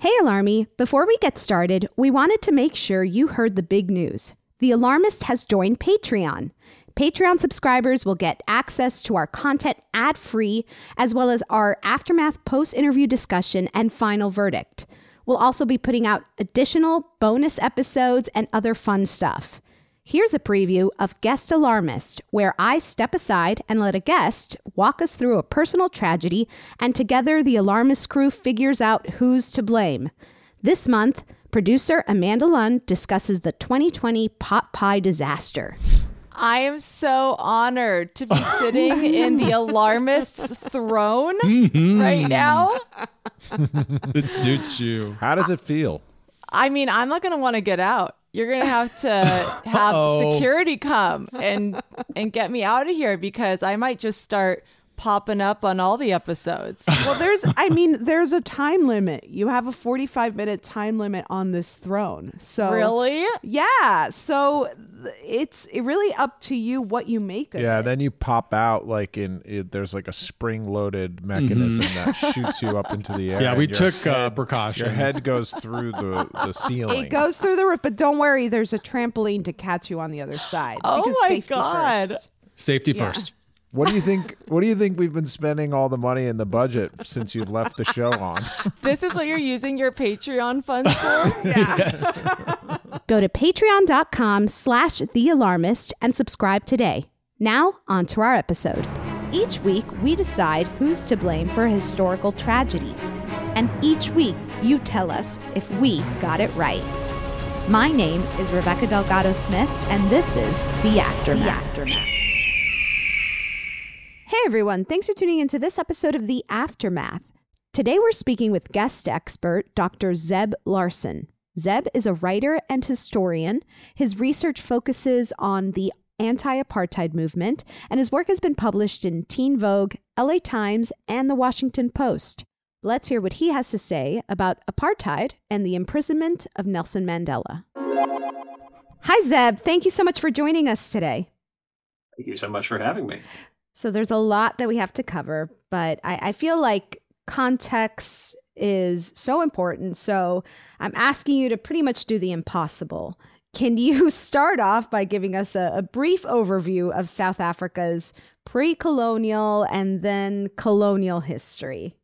Hey, Alarmy. Before we get started, we wanted to make sure you heard the big news. The Alarmist has joined Patreon. Patreon subscribers will get access to our content ad free, as well as our aftermath post interview discussion and final verdict. We'll also be putting out additional bonus episodes and other fun stuff. Here's a preview of Guest Alarmist, where I step aside and let a guest walk us through a personal tragedy, and together the Alarmist crew figures out who's to blame. This month, producer Amanda Lund discusses the 2020 pot pie disaster. I am so honored to be sitting in the alarmist's throne Mm-hmm. right now. it suits you. How does it feel? I mean, I'm not going to want to get out. You're going to have to have Uh-oh. security come and and get me out of here because I might just start popping up on all the episodes. Well, there's, I mean, there's a time limit. You have a 45 minute time limit on this throne. So, Really? Yeah. So it's really up to you what you make of Yeah, it. then you pop out like in it, there's like a spring-loaded mechanism that shoots you up into the air. Mm-hmm. Yeah, we your took uh, head- precautions. Your head goes through the the ceiling. It goes through the roof, but don't worry, there's a trampoline to catch you on the other side. Oh my God. first. Safety Yeah. first. What do you think? What do you think we've been spending all the money in the budget since you've left the show on? This is what you're using your Patreon funds for? Yes. Go to patreon.com slash the alarmist and subscribe today. Now, on to our episode. Each week, we decide who's to blame for a historical tragedy. And each week, you tell us if we got it right. My name is Rebecca Delgado Smith, and this is The Aftermath. Hey everyone, thanks for tuning into this episode of The Aftermath. Today we're speaking with guest expert Dr. Zeb Larson. Zeb is a writer and historian. His research focuses on the anti apartheid movement, and his work has been published in Teen Vogue, LA Times, and The Washington Post. Let's hear what he has to say about apartheid and the imprisonment of Nelson Mandela. Hi, Zeb. Thank you so much for joining us today. Thank you so much for having me. So there's a lot that we have to cover, but I, I feel like context is so important. So I'm asking you to pretty much do the impossible. Can you start off by giving us a, a brief overview of South Africa's pre colonial and then colonial history?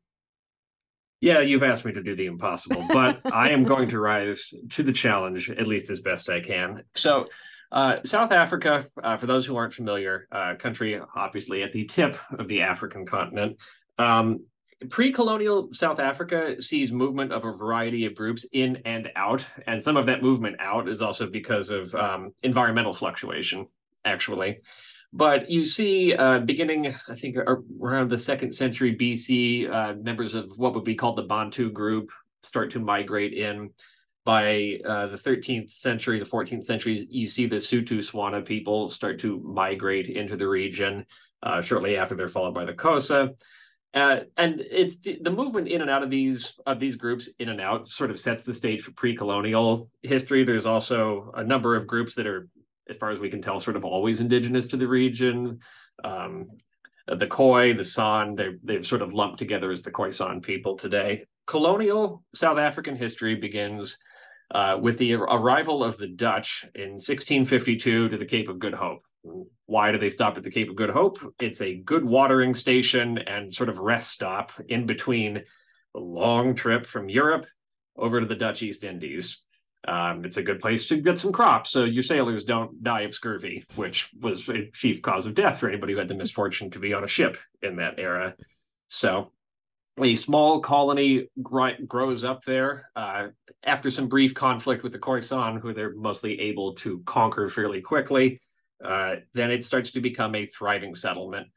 Yeah, you've asked me to do the impossible, but I am going to rise to the challenge at least as best I can. So, uh, South Africa, uh, for those who aren't familiar, uh, country obviously at the tip of the African continent. Um, pre-colonial South Africa sees movement of a variety of groups in and out, and some of that movement out is also because of um, environmental fluctuation, actually. But you see, uh, beginning, I think, around the second century BC, uh, members of what would be called the Bantu group start to migrate in. By uh, the 13th century, the 14th century, you see the Sotho-Tswana people start to migrate into the region. Uh, shortly after, they're followed by the Xhosa. Uh, and it's the, the, movement in and out of these of these groups in and out sort of sets the stage for pre-colonial history. There's also a number of groups that are, as far as we can tell, sort of always indigenous to the region. Um, the Khoi, the San, they they've sort of lumped together as the Khoisan people today. Colonial South African history begins uh, with the arrival of the Dutch in 1652 to the Cape of Good Hope. Why do they stop at the Cape of Good Hope? It's a good watering station and sort of rest stop in between a long trip from Europe over to the Dutch East Indies. Um, it's a good place to get some crops so your sailors don't die of scurvy, which was a chief cause of death for anybody who had the misfortune to be on a ship in that era. So a small colony gr- grows up there uh, after some brief conflict with the Khoisan, who they're mostly able to conquer fairly quickly. Uh, then it starts to become a thriving settlement.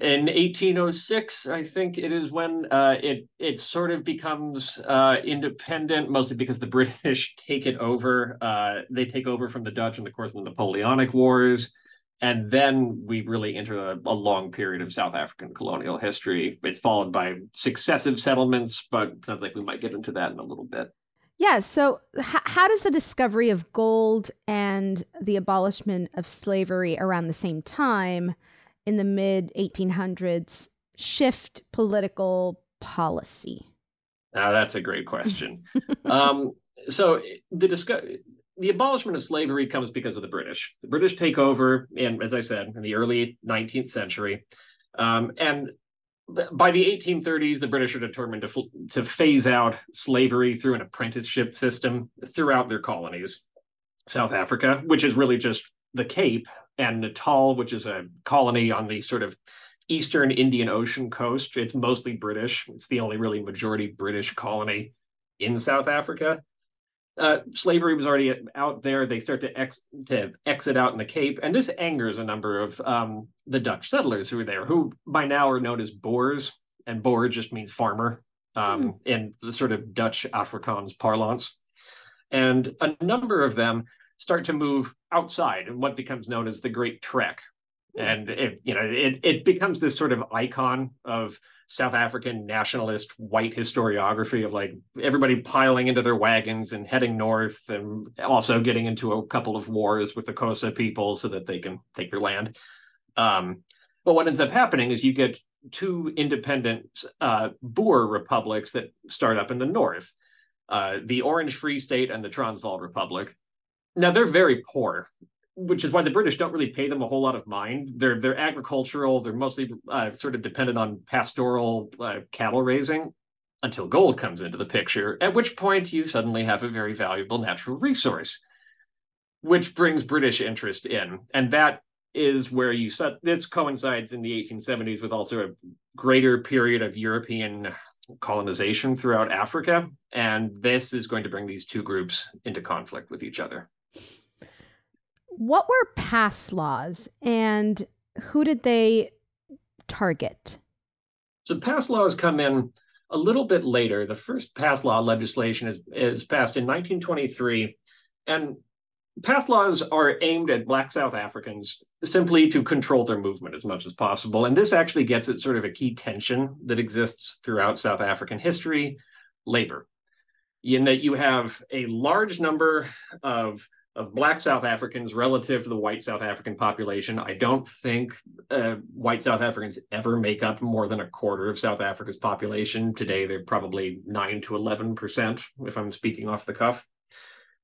In 1806, I think it is when uh, it it sort of becomes uh, independent, mostly because the British take it over. Uh, they take over from the Dutch in the course of the Napoleonic Wars and then we really enter a, a, long period of South African colonial history. It's followed by successive settlements, but sounds like we might get into that in a little bit. Yeah. So, h- how does the discovery of gold and the abolishment of slavery around the same time in the mid 1800s shift political policy? Now, that's a great question. um, so, the discovery the abolishment of slavery comes because of the British. The British take over, and as I said, in the early 19th century, um, and by the 1830s, the British are determined to to phase out slavery through an apprenticeship system throughout their colonies. South Africa, which is really just the Cape, and Natal, which is a colony on the sort of eastern Indian Ocean coast. It's mostly British. It's the only really majority British colony in South Africa uh, slavery was already out there. They start to, ex- to exit out in the Cape, and this angers a number of um, the Dutch settlers who are there, who by now are known as Boers, and Boer just means farmer um, mm. in the sort of Dutch Afrikaans parlance. And a number of them start to move outside in what becomes known as the Great Trek, hmm. and it you know it it becomes this sort of icon of South African nationalist white historiography of like everybody piling into their wagons and heading north and also getting into a couple of wars with the Xhosa people so that they can take their land. Um, but what ends up happening is you get two independent uh, Boer republics that start up in the north, uh, the Orange Free State and the Transvaal Republic. Now they're very poor which is why the British don't really pay them a whole lot of mind. They're they're agricultural. They're mostly uh, sort of dependent on pastoral uh, cattle raising until gold comes into the picture. At which point you suddenly have a very valuable natural resource, which brings British interest in, and that is where you set. This coincides in the 1870s with also a greater period of European colonization throughout Africa, and this is going to bring these two groups into conflict with each other what were pass laws and who did they target? So pass laws come in a little bit later. The first pass law legislation is, is passed in 1923. And pass laws are aimed at Black South Africans simply to control their movement as much as possible. And this actually gets at sort of a key tension that exists throughout South African history labor, in that you have a large number of of black South Africans relative to the white South African population. I don't think uh, white South Africans ever make up more than a quarter of South Africa's population. Today, they're probably nine to eleven percent, if I'm speaking off the cuff.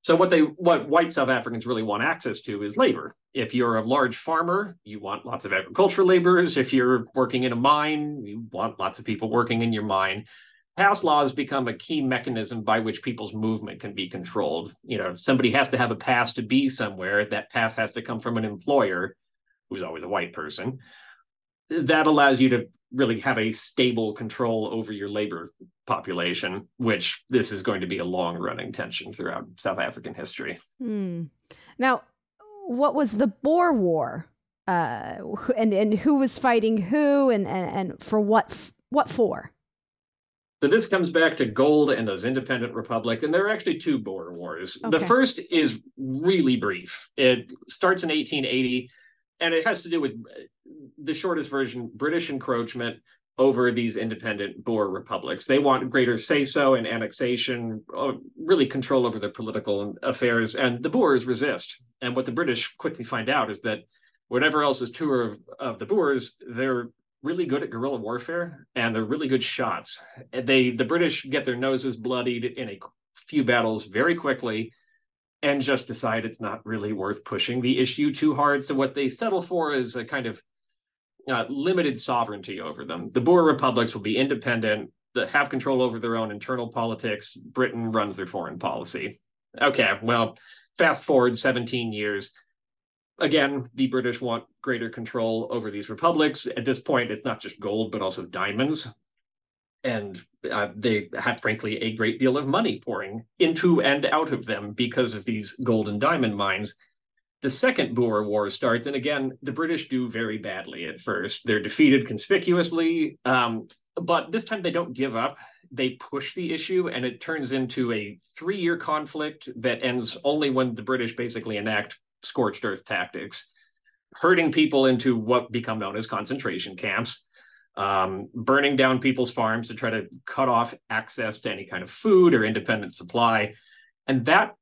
So what they what white South Africans really want access to is labor. If you're a large farmer, you want lots of agricultural laborers. If you're working in a mine, you want lots of people working in your mine pass laws become a key mechanism by which people's movement can be controlled. You know, somebody has to have a pass to be somewhere. That pass has to come from an employer, who's always a white person. That allows you to really have a stable control over your labor population, which this is going to be a long running tension throughout South African history. Hmm. Now, what was the Boer War? uh, and and who was fighting who, and and, and for what what for? So this comes back to gold and those independent republic, and there are actually two Boer wars. Okay. The first is really brief. It starts in 1880, and it has to do with uh, the shortest version: British encroachment over these independent Boer republics. They want greater say-so and annexation, uh, really control over their political affairs, and the Boers resist. And what the British quickly find out is that whatever else is true of, of the Boers, they're really good at guerrilla warfare and they're really good shots. They the British get their noses bloodied in a few battles very quickly and just decide it's not really worth pushing the issue too hard. So what they settle for is a kind of uh, limited sovereignty over them. The Boer republics will be independent, that have control over their own internal politics. Britain runs their foreign policy. Okay, well, fast forward 17 years again, the British want greater control over these republics. At this point, it's not just gold, but also diamonds. And uh, they have, frankly, a great deal of money pouring into and out of them because of these gold and diamond mines. The second Boer War starts, and again, the British do very badly at first. They're defeated conspicuously, um, but this time they don't give up. They push the issue, and it turns into a three year conflict that ends only when the British basically enact scorched earth tactics, herding people into what become known as concentration camps, um, burning down people's farms to try to cut off access to any kind of food or independent supply. And that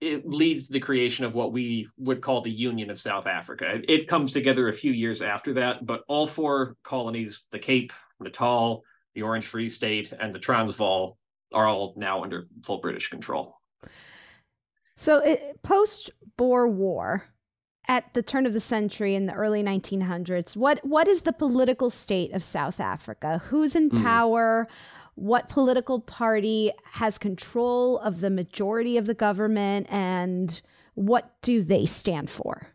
it leads to the creation of what we would call the Union of South Africa. It, comes together a few years after that, but all four colonies, the Cape, Natal, the Orange Free State, and the Transvaal, are all now under full British control. So, post Boer War, at the turn of the century in the early 1900s, what what is the political state of South Africa? Who's in mm. power? What political party has control of the majority of the government, and what do they stand for?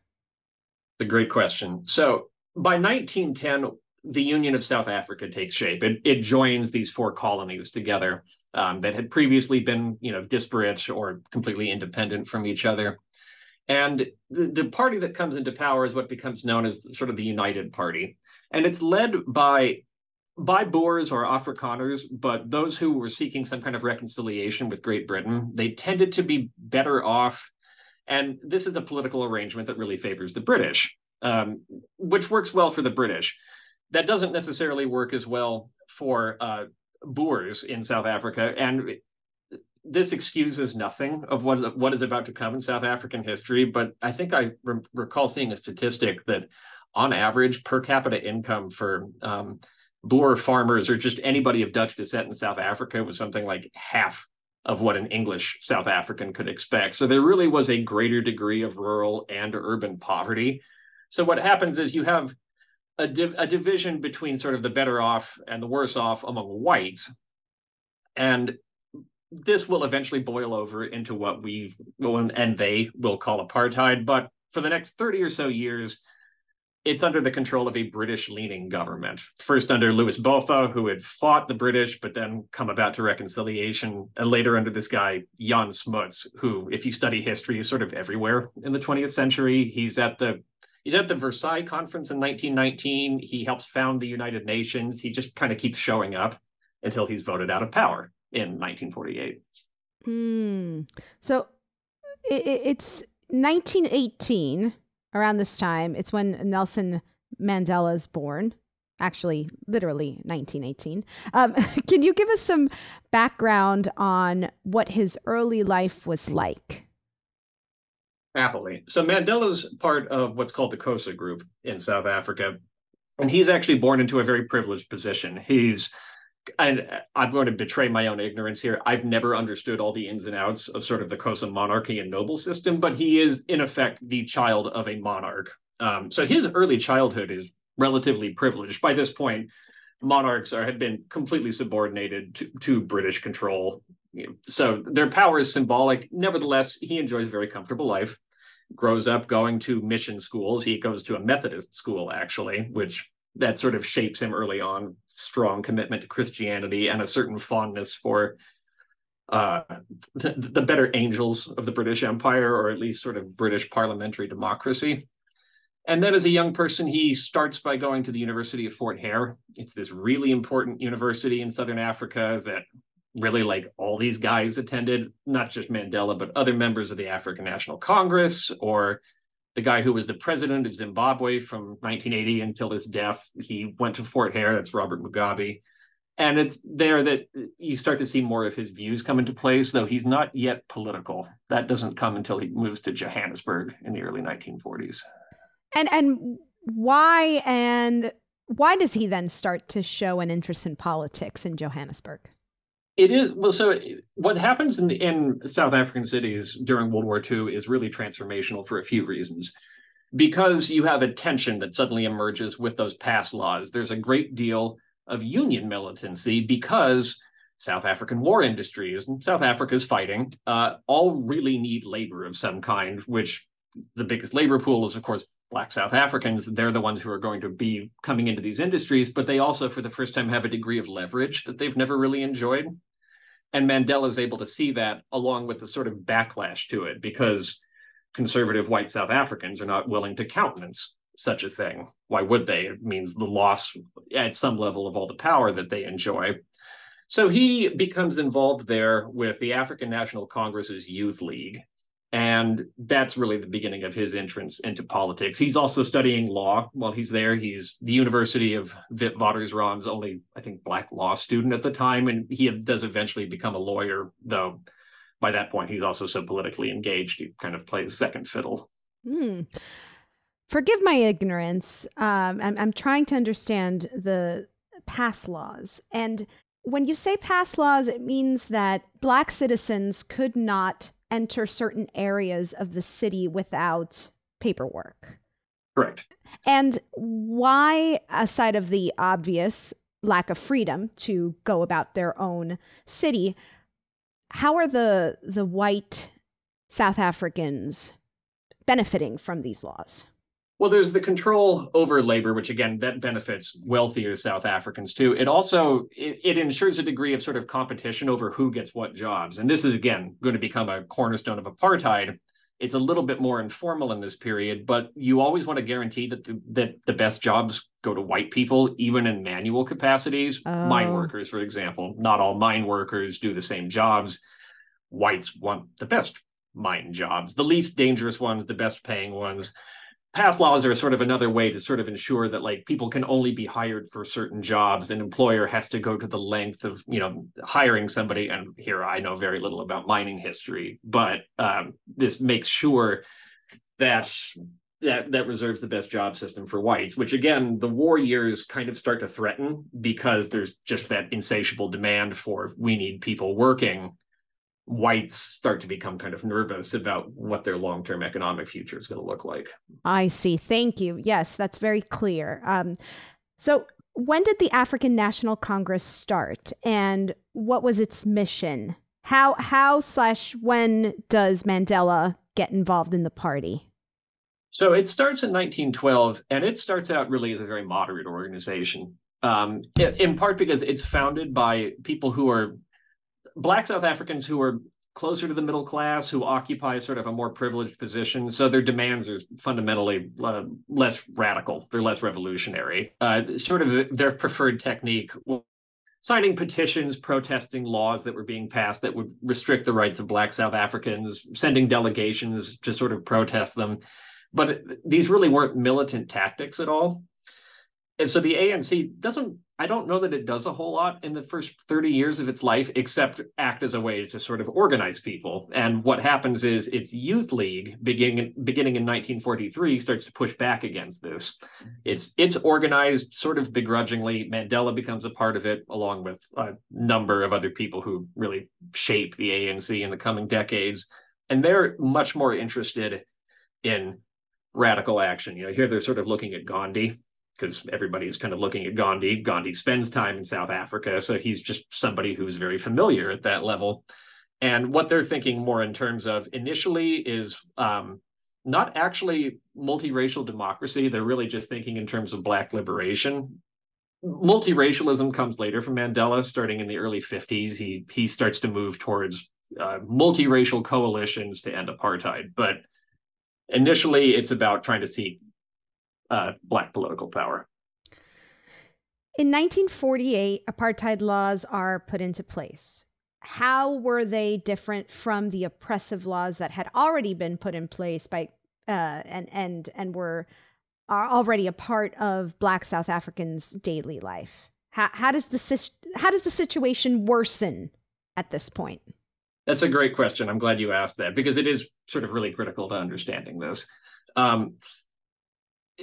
It's a great question. So, by 1910, the Union of South Africa takes shape. It, it joins these four colonies together um, that had previously been, you know, disparate or completely independent from each other. And the, the party that comes into power is what becomes known as sort of the United Party. And it's led by by Boers or Afrikaners, but those who were seeking some kind of reconciliation with Great Britain, they tended to be better off. And this is a political arrangement that really favors the British, um, which works well for the British that doesn't necessarily work as well for uh, Boers in South Africa, and this excuses nothing of what what is about to come in South African history. But I think I re- recall seeing a statistic that, on average, per capita income for um, Boer farmers or just anybody of Dutch descent in South Africa was something like half of what an English South African could expect. So there really was a greater degree of rural and urban poverty. So what happens is you have a, a division between sort of the better off and the worse off among whites. And this will eventually boil over into what we and they will call apartheid. But for the next 30 or so years, it's under the control of a British leaning government. First under Louis Botha, who had fought the British, but then come about to reconciliation. And later under this guy, Jan Smuts, who, if you study history, is sort of everywhere in the 20th century. He's at the He's at the Versailles Conference in 1919. He helps found the United Nations. He just kind of keeps showing up until he's voted out of power in 1948. Hmm. So it, it's 1918, around this time. It's when Nelson Mandela is born. Actually, literally 1918. Um, can you give us some background on what his early life was like? Happily. So Mandela's part of what's called the Xhosa group in South Africa. And he's actually born into a very privileged position. He's and I'm going to betray my own ignorance here. I've never understood all the ins and outs of sort of the Xhosa monarchy and noble system, but he is in effect the child of a monarch. Um, so his early childhood is relatively privileged. By this point, monarchs are, had been completely subordinated to, to British control so their power is symbolic. Nevertheless, he enjoys a very comfortable life. Grows up going to mission schools. He goes to a Methodist school, actually, which that sort of shapes him early on. Strong commitment to Christianity and a certain fondness for uh, the, the better angels of the British Empire, or at least sort of British parliamentary democracy. And then as a young person, he starts by going to the University of Fort Hare. It's this really important university in Southern Africa that really like all these guys attended, not just Mandela, but other members of the African National Congress or the guy who was the president of Zimbabwe from 1980 until his death. He went to Fort Hare. That's Robert Mugabe. And it's there that you start to see more of his views come into place, though he's not yet political. That doesn't come until he moves to Johannesburg in the early 1940s. And and why and why does he then start to show an interest in politics in Johannesburg? It is well. So what happens in the, in South African cities during World War II is really transformational for a few reasons. Because you have a tension that suddenly emerges with those pass laws. There's a great deal of union militancy because South African war industries and South Africa's fighting uh, all really need labor of some kind. Which the biggest labor pool is, of course, Black South Africans, they're the ones who are going to be coming into these industries, but they also, for the first time, have a degree of leverage that they've never really enjoyed. And Mandela is able to see that along with the sort of backlash to it because conservative white South Africans are not willing to countenance such a thing. Why would they? It means the loss at some level of all the power that they enjoy. So he becomes involved there with the African National Congress's Youth League, and that's really the beginning of his entrance into politics. He's also studying law while he's there. He's the University of Witwatersrand's only, I think, black law student at the time, and he does eventually become a lawyer, though by that point he's also so politically engaged he kind of plays second fiddle. Hmm. Forgive my ignorance. Um, I'm, I'm trying to understand the pass laws. And when you say pass laws, it means that black citizens could not enter certain areas of the city without paperwork. Correct. And why, aside of the obvious lack of freedom to go about their own city, how are the the white South Africans benefiting from these laws? Well, there's the control over labor, which again that benefits wealthier South Africans too. It also it, it, ensures a degree of sort of competition over who gets what jobs, and this is again going to become a cornerstone of apartheid. It's a little bit more informal in this period, but you always want to guarantee that the, that the best jobs go to white people, even in manual capacities. Oh. Mine workers, for example, not all mine workers do the same jobs. Whites want the best mine jobs, the least dangerous ones, the best paying ones pass laws are sort of another way to sort of ensure that like people can only be hired for certain jobs. An employer has to go to the length of you know hiring somebody and here i know very little about mining history but um, this makes sure that that that reserves the best job system for whites which again the war years kind of start to threaten because there's just that insatiable demand for we need people working whites start to become kind of nervous about what their long-term economic future is going to look like. I see. Thank you. Yes, that's very clear. Um, so, when did the African National Congress start, and what was its mission? How how slash when does Mandela get involved in the party? So it starts in 1912, and it starts out really as a very moderate organization. Um, in part because it's founded by people who are black South Africans who are closer to the middle class who occupy sort of a more privileged position so their demands are fundamentally uh, less radical. They're less revolutionary. Uh, sort of their preferred technique signing petitions protesting laws that were being passed that would restrict the rights of black south africans sending delegations to sort of protest them. But these really weren't militant tactics at all. And so the ANC doesn't I don't know that it does a whole lot in the first 30 years of its life, except act as a way to sort of organize people. And what happens is its youth league, beginning beginning in 1943, starts to push back against this. It's it's organized sort of begrudgingly. Mandela becomes a part of it, along with a number of other people who really shape the ANC in the coming decades. And they're much more interested in radical action. You know, here they're sort of looking at Gandhi because everybody's kind of looking at Gandhi. Gandhi spends time in South Africa, so he's just somebody who's very familiar at that level. And what they're thinking more in terms of initially is um, not actually multiracial democracy. They're really just thinking in terms of Black liberation. Multiracialism comes later from Mandela, starting in the early 50s. He he starts to move towards uh, multiracial coalitions to end apartheid. But initially, it's about trying to see uh, black political power. In 1948, apartheid laws are put into place. How were they different from the oppressive laws that had already been put in place by uh, and and and were are already a part of Black South Africans' daily life? How, how does the how does the situation worsen at this point? That's a great question. I'm glad you asked that because it is sort of really critical to understanding this. Um,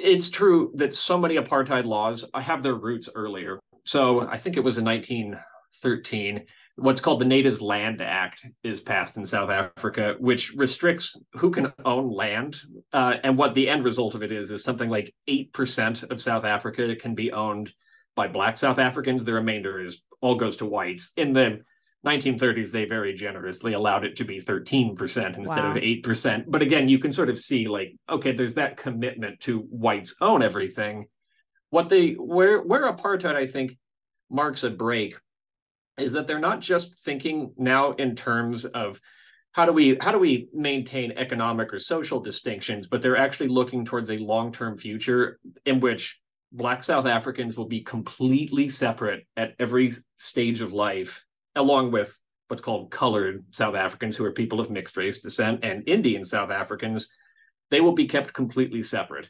it's true that so many apartheid laws have their roots earlier. So I think it was in 1913. What's called the Natives Land Act is passed in South Africa, which restricts who can own land. Uh, and what the end result of it is, is something like 8% of South Africa can be owned by Black South Africans. The remainder is all goes to whites. In the 1930s, they very generously allowed it to be 13% instead wow. of 8%. But again, you can sort of see like, okay, there's that commitment to whites own everything. What they where where apartheid, I think, marks a break is that they're not just thinking now in terms of how do we how do we maintain economic or social distinctions, but they're actually looking towards a long-term future in which Black South Africans will be completely separate at every stage of life along with what's called colored South Africans, who are people of mixed race descent, and Indian South Africans, they will be kept completely separate.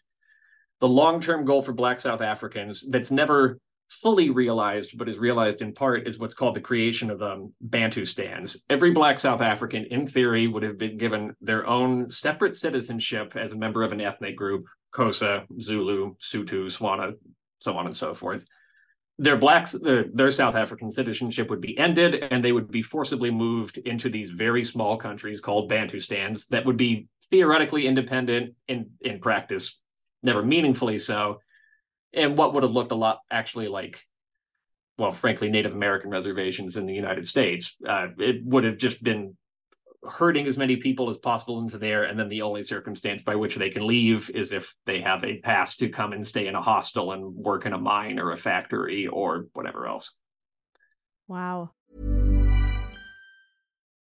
The long term goal for Black South Africans that's never fully realized, but is realized in part, is what's called the creation of um, Bantustans. Every Black South African, in theory, would have been given their own separate citizenship as a member of an ethnic group Xhosa, Zulu, Sotho, Tswana, so on and so forth their blacks their, their south african citizenship would be ended and they would be forcibly moved into these very small countries called bantustans that would be theoretically independent in in practice never meaningfully so and what would have looked a lot actually like well frankly native american reservations in the united states. Uh, it would have just been herding as many people as possible into there and then the only circumstance by which they can leave is if they have a pass to come and stay in a hostel and work in a mine or a factory or whatever else. Wow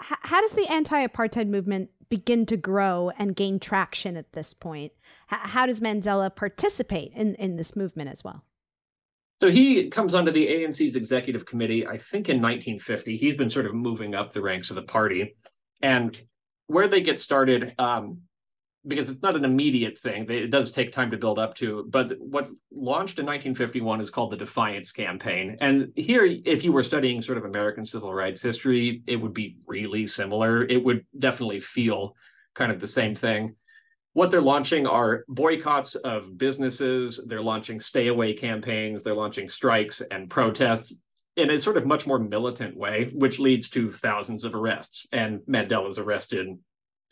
How does the anti apartheid movement begin to grow and gain traction at this point? H- how does Mandela participate in, in this movement as well? So he comes onto the ANC's executive committee, I think in 1950. He's been sort of moving up the ranks of the party. And where they get started, um, because it's not an immediate thing, it does take time to build up to. But what's launched in 1951 is called the Defiance Campaign. And here, if you were studying sort of American civil rights history, it would be really similar. It would definitely feel kind of the same thing what they're launching are boycotts of businesses. They're launching stay away campaigns. They're launching strikes and protests in a sort of much more militant way, which leads to thousands of arrests. And Mandela's arrested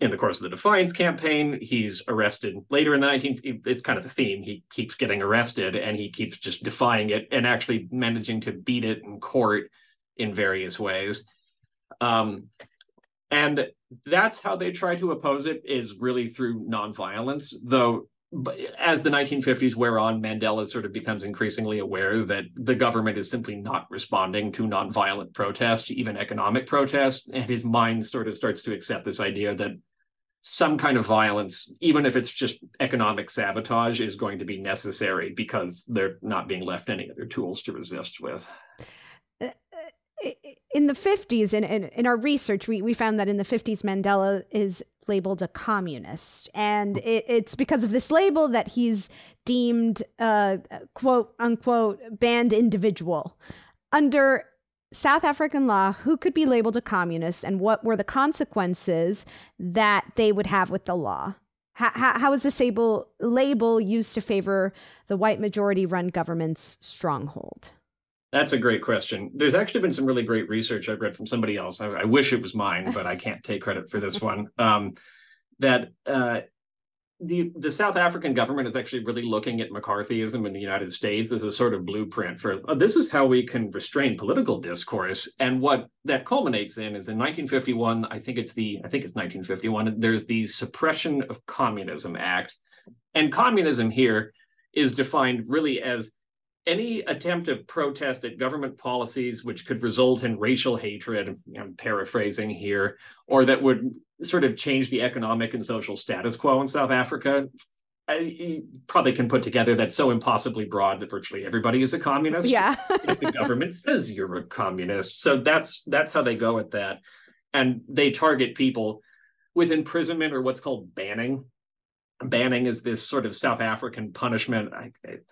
in the course of the Defiance campaign, he's arrested later in the 19. It's kind of the theme. He keeps getting arrested and he keeps just defying it and actually managing to beat it in court in various ways. Um, and that's how they try to oppose it is really through nonviolence, though as the 1950s wear on, Mandela sort of becomes increasingly aware that the government is simply not responding to nonviolent protest, even economic protest, and his mind sort of starts to accept this idea that some kind of violence, even if it's just economic sabotage, is going to be necessary because they're not being left any other tools to resist with. Uh, uh, in the 50s, in, in, in our research, we, we found that in the 50s, Mandela is labeled a communist. And hmm. it, it's because of this label that he's deemed a quote unquote banned individual. Under South African law, who could be labeled a communist and what were the consequences that they would have with the law? How, how, how is this able, label used to favor the white majority run government's stronghold? That's a great question. There's actually been some really great research I've read from somebody else. I, I wish it was mine, but I can't take credit for this one. Um, that uh, the the South African government is actually really looking at McCarthyism in the United States as a sort of blueprint for oh, this is how we can restrain political discourse. And what that culminates in is in 1951. I think it's the I think it's 1951. There's the Suppression of Communism Act, and communism here is defined really as any attempt to protest at government policies which could result in racial hatred, I'm paraphrasing here, or that would sort of change the economic and social status quo in South Africa, I, probably can put together that's so impossibly broad that virtually everybody is a communist. Yeah. if the government says you're a communist. So that's that's how they go at that. And they target people with imprisonment or what's called banning. Banning is this sort of South African punishment. I, it,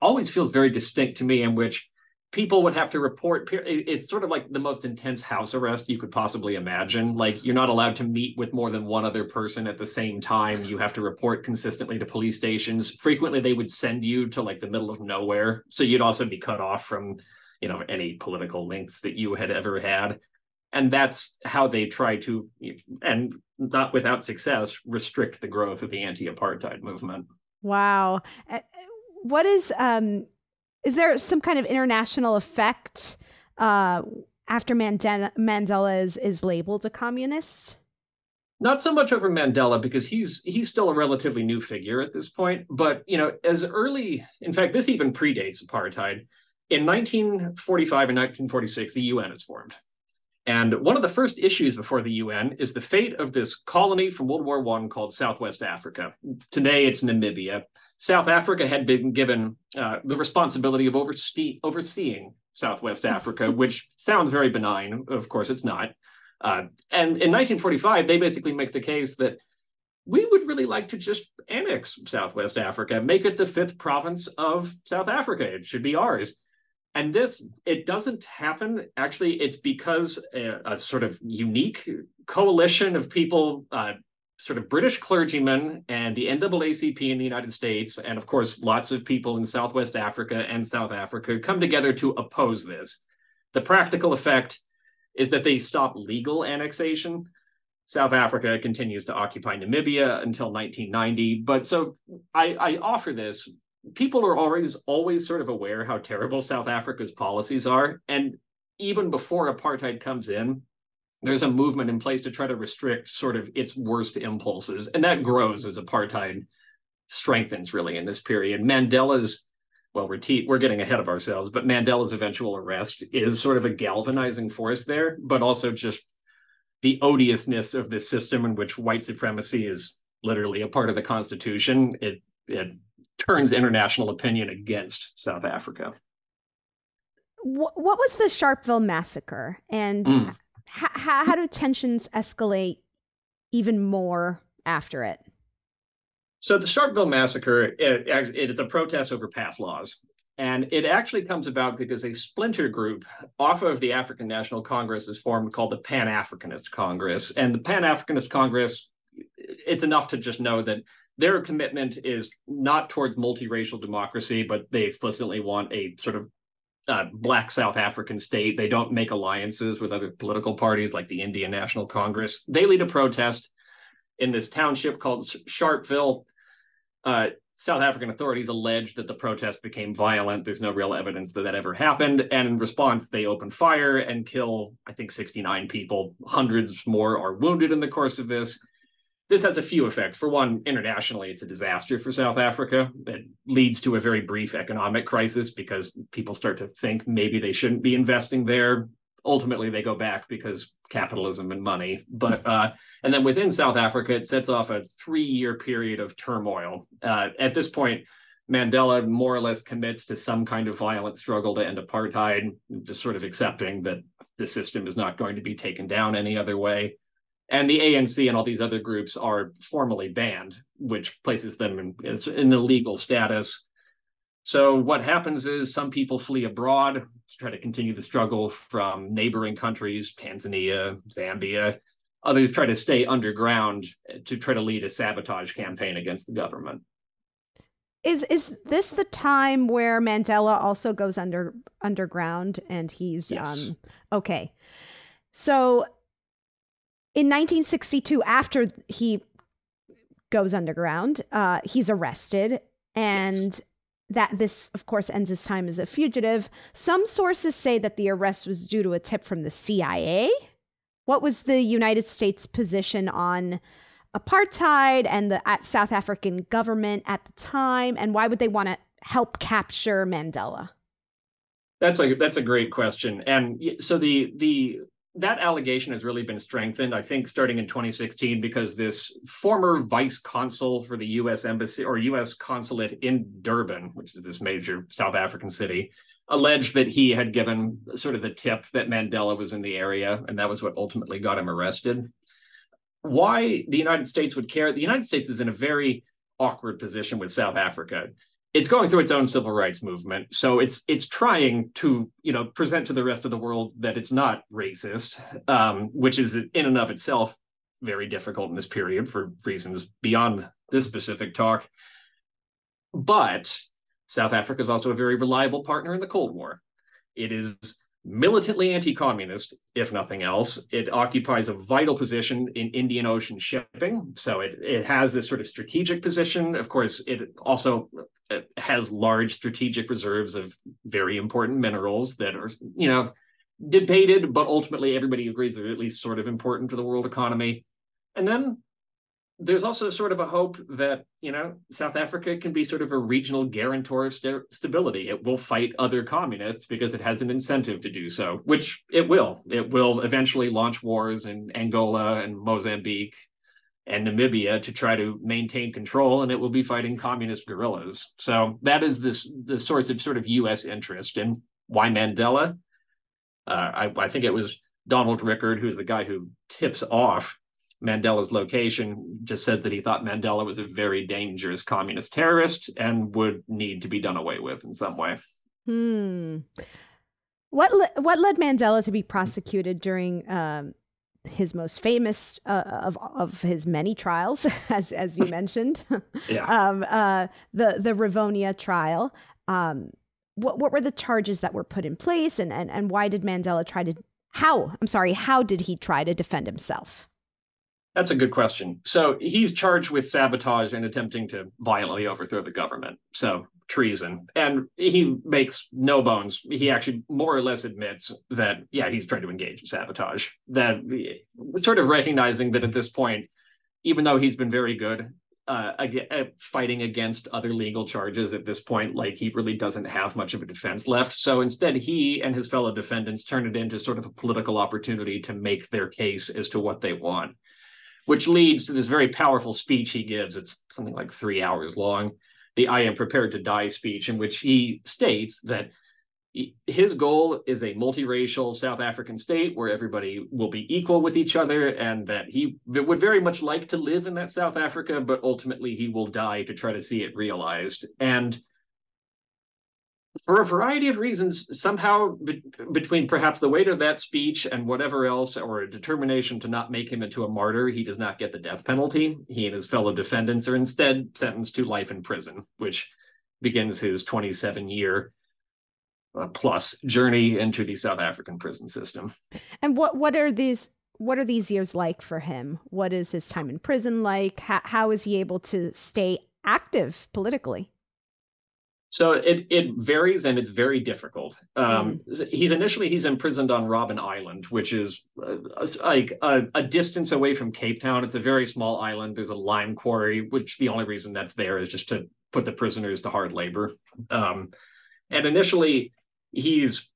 always feels very distinct to me in which people would have to report it's sort of like the most intense house arrest you could possibly imagine. Like you're not allowed to meet with more than one other person at the same time. You have to report consistently to police stations. Frequently they would send you to like the middle of nowhere. So you'd also be cut off from you know any political links that you had ever had. And that's how they try to and not without success restrict the growth of the anti-apartheid movement. Wow. What is um is there some kind of international effect uh after Mandela, Mandela is, is labeled a communist? Not so much over Mandela because he's he's still a relatively new figure at this point. But you know, as early, in fact, this even predates apartheid. In 1945 and 1946, the UN is formed. And one of the first issues before the UN is the fate of this colony from World War One called Southwest Africa. Today it's Namibia. South Africa had been given uh, the responsibility of oversee- overseeing Southwest Africa, which sounds very benign. Of course, it's not. Uh, and in 1945, they basically make the case that we would really like to just annex Southwest Africa, make it the fifth province of South Africa. It should be ours. And this, it doesn't happen. Actually, it's because a, a sort of unique coalition of people uh, sort of British clergymen and the NAACP in the United States, and of course, lots of people in Southwest Africa and South Africa come together to oppose this. The practical effect is that they stop legal annexation. South Africa continues to occupy Namibia until 1990. But so I, I offer this. People are always always sort of aware how terrible South Africa's policies are. And even before apartheid comes in, there's a movement in place to try to restrict sort of its worst impulses, and that grows as apartheid strengthens really in this period. Mandela's well, we're te- we're getting ahead of ourselves, but Mandela's eventual arrest is sort of a galvanizing force there, but also just the odiousness of this system in which white supremacy is literally a part of the constitution. It it turns international opinion against South Africa. What, what was the Sharpeville massacre, and mm how, how do tensions escalate even more after it? So the Sharpeville massacre, it, it, it's a protest over pass laws. And it actually comes about because a splinter group off of the African National Congress is formed called the Pan Africanist Congress. And the Pan Africanist Congress, it's enough to just know that their commitment is not towards multiracial democracy, but they explicitly want a sort of uh, black South African state. They don't make alliances with other political parties like the Indian National Congress. They lead a protest in this township called Sharpeville. Uh, South African authorities allege that the protest became violent. There's no real evidence that that ever happened. And in response, they open fire and kill, I think, 69 people. Hundreds more are wounded in the course of this. This has a few effects. For one, internationally, it's a disaster for South Africa. It leads to a very brief economic crisis because people start to think maybe they shouldn't be investing there. Ultimately, they go back because capitalism and money. But uh, and then within South Africa, it sets off a three-year period of turmoil. Uh, at this point, Mandela more or less commits to some kind of violent struggle to end apartheid, just sort of accepting that the system is not going to be taken down any other way and the ANC and all these other groups are formally banned, which places them in, in illegal status. So what happens is some people flee abroad to try to continue the struggle from neighboring countries, Tanzania, Zambia. Others try to stay underground to try to lead a sabotage campaign against the government. Is is this the time where Mandela also goes under underground and he's yes. um okay. So in 1962, after he goes underground, uh, he's arrested, and yes. that this, of course, ends his time as a fugitive. Some sources say that the arrest was due to a tip from the CIA. What was the United States position on apartheid and the South African government at the time, and why would they want to help capture Mandela? That's a that's a great question, and so the the that allegation has really been strengthened, I think, starting in 2016, because this former vice consul for the U.S. embassy or U.S. consulate in Durban, which is this major South African city, alleged that he had given sort of the tip that Mandela was in the area, and that was what ultimately got him arrested. Why the United States would care? The United States is in a very awkward position with South Africa it's going through its own civil rights movement so it's it's trying to you know present to the rest of the world that it's not racist um, which is in and of itself very difficult in this period for reasons beyond this specific talk. But south africa is also a very reliable partner in the cold war. It is militantly anti-communist if nothing else it occupies a vital position in indian ocean shipping. So it, it has this sort of strategic position. Of course it also has large strategic reserves of very important minerals that are you know debated but ultimately everybody agrees they're at least sort of important to the world economy. And then there's also sort of a hope that you know South Africa can be sort of a regional guarantor of st- stability. It will fight other communists because it has an incentive to do so, which it will. It will eventually launch wars in Angola and Mozambique and Namibia to try to maintain control, and it will be fighting communist guerrillas. So that is this the source of sort of U.S. interest. And why Mandela? Uh, I, I think it was Donald Rickard, who's the guy who tips off Mandela's location just said that he thought Mandela was a very dangerous communist terrorist and would need to be done away with in some way. Hmm. What le- what led Mandela to be prosecuted during um, his most famous uh, of of his many trials, as as you mentioned? yeah. Um, uh, the the Rivonia trial. Um, what what were the charges that were put in place, and and and why did Mandela try to how I'm sorry, how did he try to defend himself? That's a good question. So he's charged with sabotage and attempting to violently overthrow the government. So treason. And he makes no bones. He actually more or less admits that, yeah, he's trying to engage in sabotage. That sort of recognizing that at this point, even though he's been very good uh, uh, fighting against other legal charges at this point, like he really doesn't have much of a defense left. So instead, he and his fellow defendants turn it into sort of a political opportunity to make their case as to what they want which leads to this very powerful speech he gives. It's something like three hours long, the I am prepared to die speech, in which he states that his goal is a multiracial South African state where everybody will be equal with each other, and that he would very much like to live in that South Africa, but ultimately he will die to try to see it realized. And for a variety of reasons, somehow be- between perhaps the weight of that speech and whatever else, or a determination to not make him into a martyr, he does not get the death penalty. He and his fellow defendants are instead sentenced to life in prison, which begins his 27 year uh, plus journey into the South African prison system. And what what are these? what are these years like for him? What is his time in prison like? How, how is he able to stay active politically? So it it varies and it's very difficult. Um, Mm. He's initially he's imprisoned on Robben Island, which is uh, like a, a distance away from Cape Town. It's a very small island. There's a lime quarry, which the only reason that's there is just to put the prisoners to hard labor. Um, and initially he's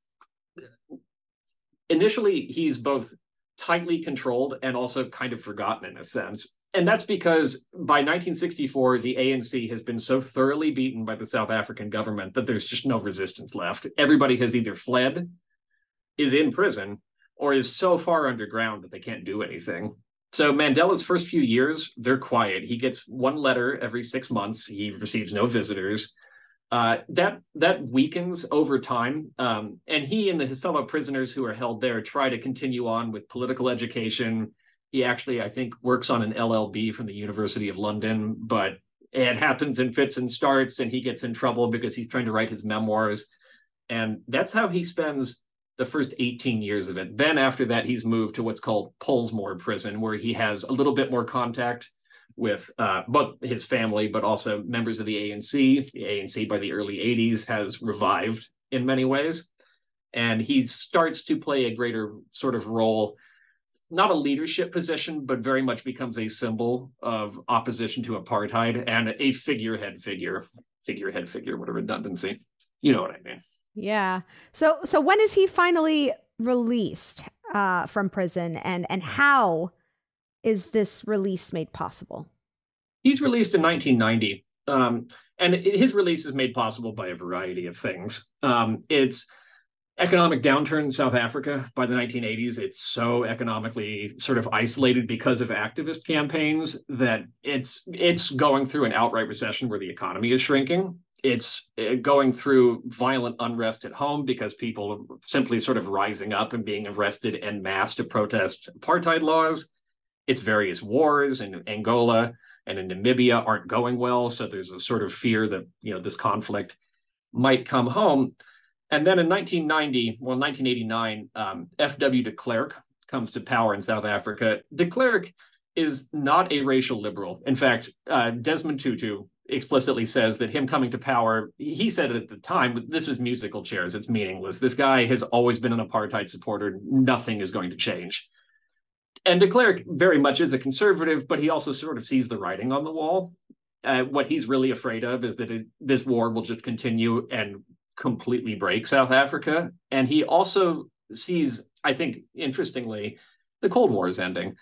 initially he's both tightly controlled and also kind of forgotten in a sense. And that's because by 1964, the ANC has been so thoroughly beaten by the South African government that there's just no resistance left. Everybody has either fled, is in prison, or is so far underground that they can't do anything. So Mandela's first few years, they're quiet. He gets one letter every six months. He receives no visitors. Uh, that that weakens over time, um, and he and the, his fellow prisoners who are held there try to continue on with political education. He actually, I think, works on an LLB from the University of London, but it happens in fits and starts, and he gets in trouble because he's trying to write his memoirs, and that's how he spends the first 18 years of it. Then after that, he's moved to what's called Pollsmoor Prison, where he has a little bit more contact with uh, both his family, but also members of the ANC. The ANC by the early 80s has revived in many ways. And he starts to play a greater sort of role, not a leadership position, but very much becomes a symbol of opposition to apartheid and a figurehead figure, figurehead figure, what a redundancy. You know what I mean. Yeah. So so when is he finally released uh, from prison, and and how is this release made possible? He's released in 1990, um, and his release is made possible by a variety of things. Um, it's economic downturn in South Africa by the 1980s. It's so economically sort of isolated because of activist campaigns that it's it's going through an outright recession where the economy is shrinking. It's uh, going through violent unrest at home because people are simply sort of rising up and being arrested en masse to protest apartheid laws. It's various wars in Angola and in Namibia aren't going well. So there's a sort of fear that, you know, this conflict might come home. And then in 1990, well, 1989, um, F.W. de Klerk comes to power in South Africa. De Klerk is not a racial liberal. In fact, uh, Desmond Tutu explicitly says that him coming to power, he said at the time, this was musical chairs. It's meaningless. This guy has always been an apartheid supporter. Nothing is going to change. And de Klerk very much is a conservative, but he also sort of sees the writing on the wall. Uh, what he's really afraid of is that it, this war will just continue and completely break South Africa. And he also sees, I think, interestingly, the Cold War is ending.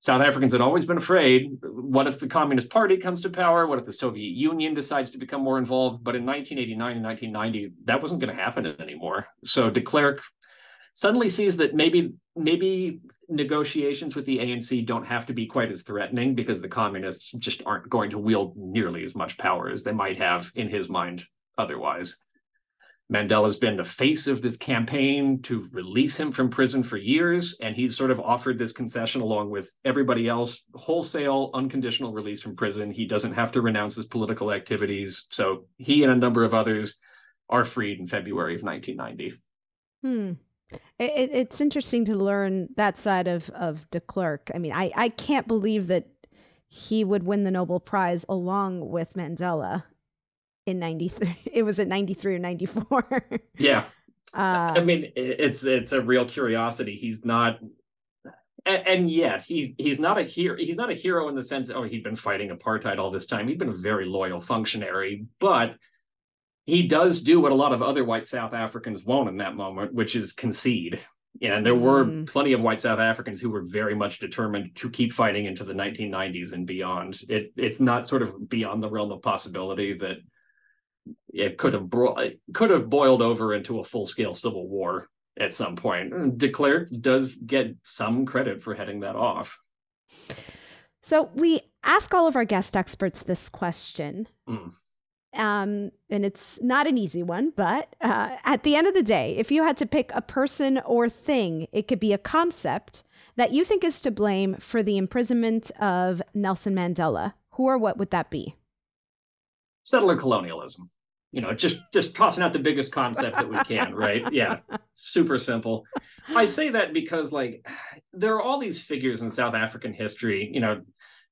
South Africans had always been afraid. What if the Communist Party comes to power? What if the Soviet Union decides to become more involved? But in 1989 and 1990, that wasn't going to happen anymore. So de Klerk suddenly sees that maybe maybe negotiations with the ANC don't have to be quite as threatening because the communists just aren't going to wield nearly as much power as they might have in his mind otherwise. Mandela's been the face of this campaign to release him from prison for years, and he's sort of offered this concession along with everybody else wholesale, unconditional release from prison. He doesn't have to renounce his political activities. So he and a number of others are freed in February of 1990. Hmm. It, it's interesting to learn that side of of de Klerk. I mean, I I can't believe that he would win the Nobel Prize along with Mandela in 93 it was at 93 or 94 yeah. Uh, i mean it's it's a real curiosity. He's not and, and yet he's he's not a hero he's not a hero in the sense oh he'd been fighting apartheid all this time. He'd been a very loyal functionary but he does do what a lot of other white south africans won't in that moment which is concede. And there were Mm. plenty of white South Africans who were very much determined to keep fighting into the 1990s and beyond. It it's not sort of beyond the realm of possibility that it could have bro- it could have boiled over into a full scale civil war at some point. De Klerk does get some credit for heading that off. so we ask all of our guest experts this question Mm. um, and it's not an easy one but uh, at the end of the day if you had to pick a person or thing it could be a concept that you think is to blame for the imprisonment of nelson mandela who or what would that be Settler colonialism. You know, just just tossing out the biggest concept that we can, right? Yeah, super simple. I say that because like there are all these figures in South African history. You know,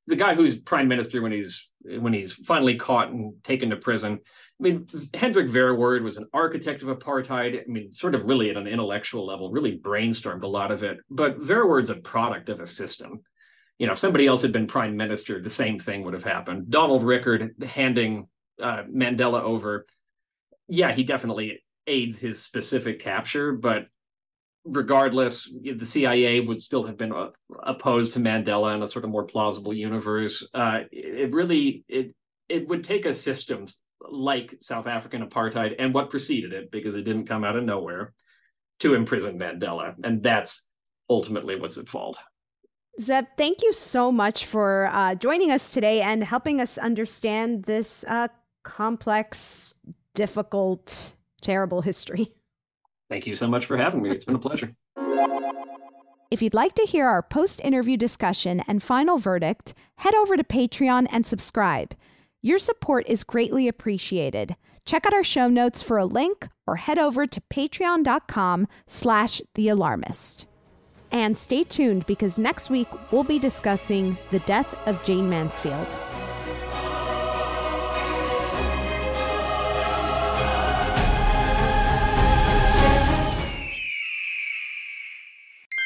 the guy who's prime minister when he's when he's finally caught and taken to prison. I mean, Hendrik Verwoerd was an architect of apartheid. I mean, sort of really at an intellectual level, really brainstormed a lot of it. But Verwoerd's a product of a system. You know, if somebody else had been prime minister, the same thing would have happened. Donald Rickard handing uh, Mandela over, yeah, he definitely aids his specific capture, but regardless, the CIA would still have been uh, opposed to Mandela in a sort of more plausible universe. Uh, it really it it would take a system like South African apartheid and what preceded it, because it didn't come out of nowhere, to imprison Mandela, and that's ultimately what's at fault. Zeb, thank you so much for uh, joining us today and helping us understand this uh, complex, difficult, terrible history. Thank you so much for having me. It's been a pleasure. If you'd like to hear our post interview discussion and final verdict, head over to Patreon and subscribe. Your support is greatly appreciated. Check out our show notes for a link or head over to patreon.com slash the alarmist. And stay tuned because next week we'll be discussing the death of Jayne Mansfield.